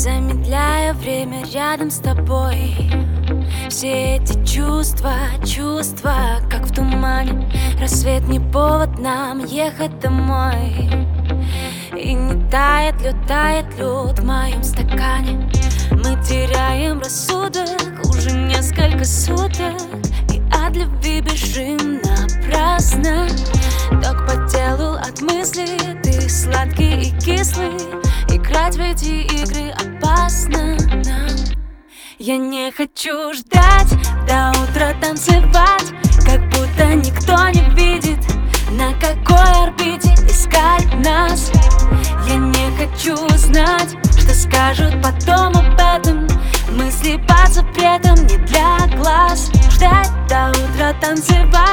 Замедляя время рядом с тобой. Все эти чувства, чувства, как в тумане. Рассвет не повод нам ехать домой. И не тает лед, тает лед в моем стакане. Мы теряем рассудок уже несколько суток. И от любви бежим напрасно. Ток по телу от мысли Ты сладкий и кислый Играть в эти игры опасно нам. Я не хочу ждать до утра танцевать Как будто никто не видит На какой орбите искать нас. Я не хочу знать, что скажут потом об этом. Мысли под запретом не для глаз. Ждать до утра танцевать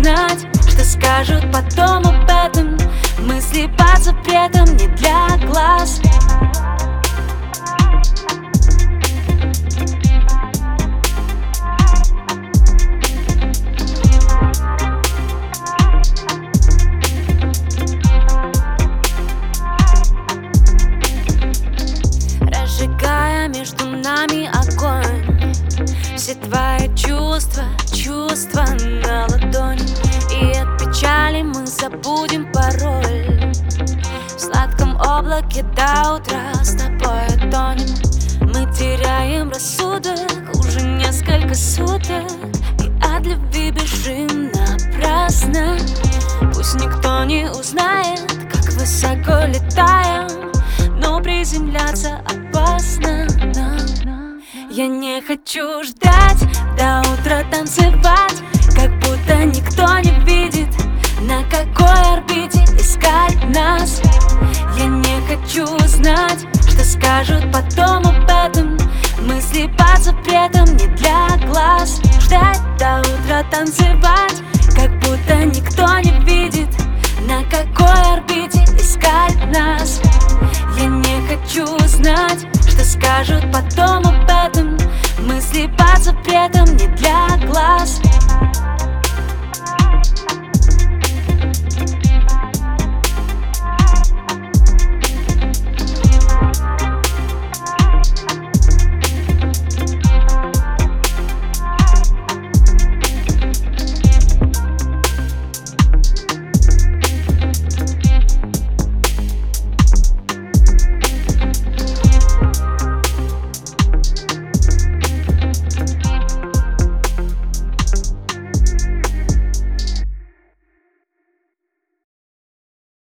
знать, что скажут потом об этом. Мысли под запретом не для глаз. Между нами огонь. Все твои чувства, чувства на облаке до утра с тобой тонем Мы теряем рассудок уже несколько суток. И от любви бежим напрасно. Пусть никто не узнает, как высоко летаем. Но приземляться опасно. Я не хочу ждать до утра танцевать Как будто никто не видит потом об этом. Мысли под запретом не для глаз. Ждать до утра танцевать Как будто никто не видит На какой орбите искать нас